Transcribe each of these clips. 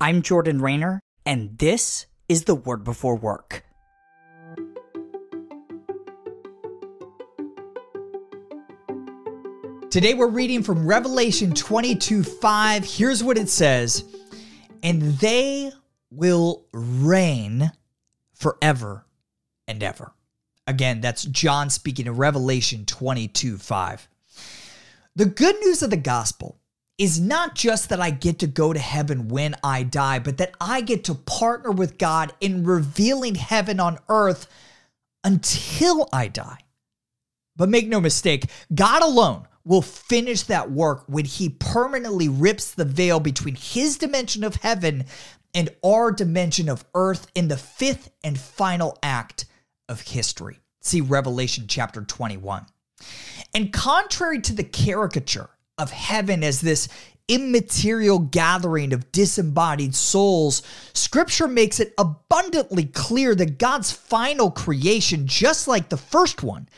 I'm Jordan Raynor, and this is the Word Before Work. Today we're reading from Revelation 22 5. Here's what it says And they will reign forever and ever. Again, that's John speaking in Revelation 22 5. The good news of the gospel is not just that I get to go to heaven when I die, but that I get to partner with God in revealing heaven on earth until I die. But make no mistake, God alone will finish that work when he permanently rips the veil between his dimension of heaven and our dimension of earth in the fifth and final act of history. See Revelation chapter 21. And contrary to the caricature of heaven as this immaterial gathering of disembodied souls, scripture makes it abundantly clear that God's final creation, just like the first one,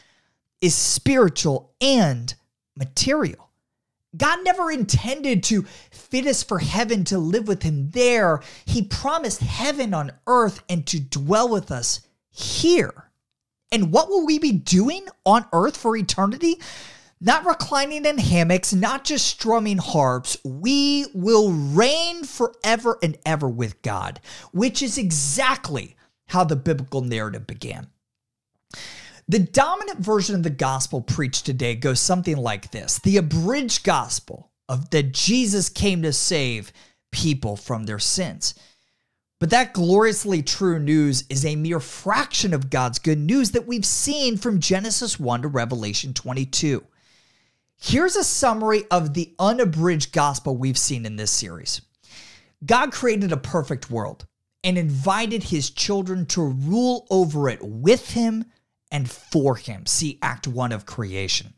is spiritual and material. God never intended to fit us for heaven to live with Him there. He promised heaven on earth and to dwell with us here. And what will we be doing on earth for eternity? Not reclining in hammocks, not just strumming harps. We will reign forever and ever with God, which is exactly how the biblical narrative began. The dominant version of the gospel preached today goes something like this the abridged gospel of that Jesus came to save people from their sins. But that gloriously true news is a mere fraction of God's good news that we've seen from Genesis 1 to Revelation 22. Here's a summary of the unabridged gospel we've seen in this series God created a perfect world and invited his children to rule over it with him and for him. See Act 1 of creation.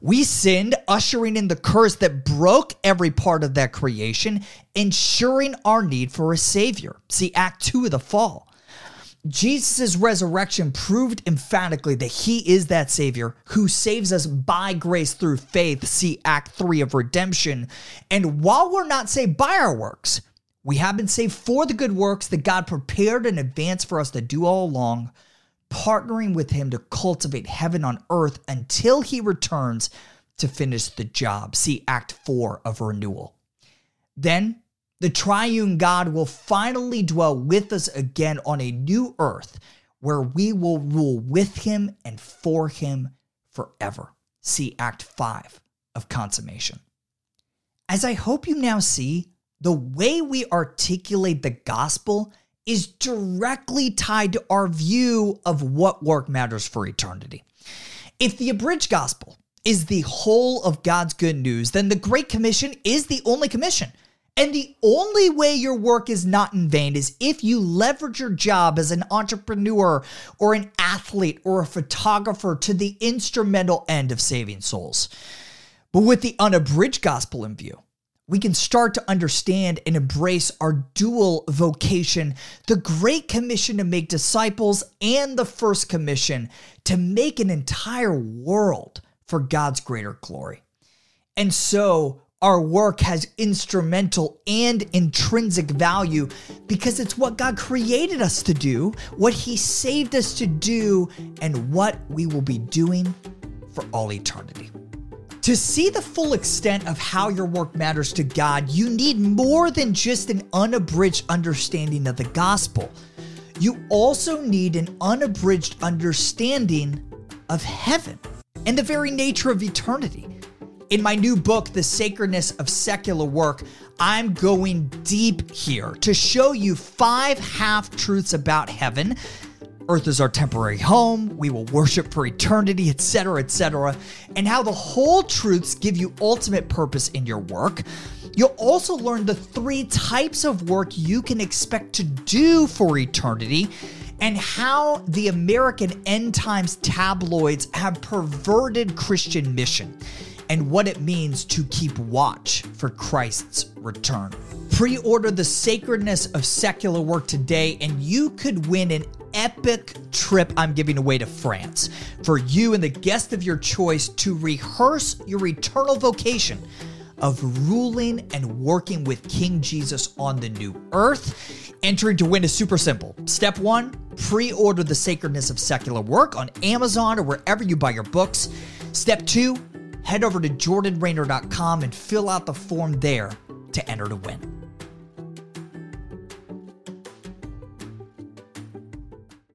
We sinned, ushering in the curse that broke every part of that creation, ensuring our need for a Savior. See Act 2 of the fall. Jesus' resurrection proved emphatically that he is that Savior who saves us by grace through faith. See Act 3 of redemption. And while we're not saved by our works, we have been saved for the good works that God prepared in advance for us to do all along partnering with him to cultivate heaven on earth until he returns to finish the job. See Act 4 of Renewal. Then the triune God will finally dwell with us again on a new earth where we will rule with him and for him forever. See Act 5 of Consummation. As I hope you now see, the way we articulate the gospel is directly tied to our view of what work matters for eternity. If the abridged gospel is the whole of God's good news, then the Great Commission is the only commission. And the only way your work is not in vain is if you leverage your job as an entrepreneur or an athlete or a photographer to the instrumental end of saving souls. But with the unabridged gospel in view, we can start to understand and embrace our dual vocation the Great Commission to make disciples and the First Commission to make an entire world for God's greater glory. And so, our work has instrumental and intrinsic value because it's what God created us to do, what He saved us to do, and what we will be doing for all eternity. To see the full extent of how your work matters to God, you need more than just an unabridged understanding of the gospel. You also need an unabridged understanding of heaven and the very nature of eternity. In my new book, The Sacredness of Secular Work, I'm going deep here to show you five half truths about heaven Earth is our temporary home, we will worship for eternity, etc., etc., and how the whole truths give you ultimate purpose in your work. You'll also learn the three types of work you can expect to do for eternity and how the American end times tabloids have perverted Christian mission and what it means to keep watch for Christ's return. Pre order The Sacredness of Secular Work today, and you could win an epic trip I'm giving away to France for you and the guest of your choice to rehearse your eternal vocation of ruling and working with King Jesus on the new earth. Entering to win is super simple. Step one pre order The Sacredness of Secular Work on Amazon or wherever you buy your books. Step two, head over to jordanraynor.com and fill out the form there to enter to win.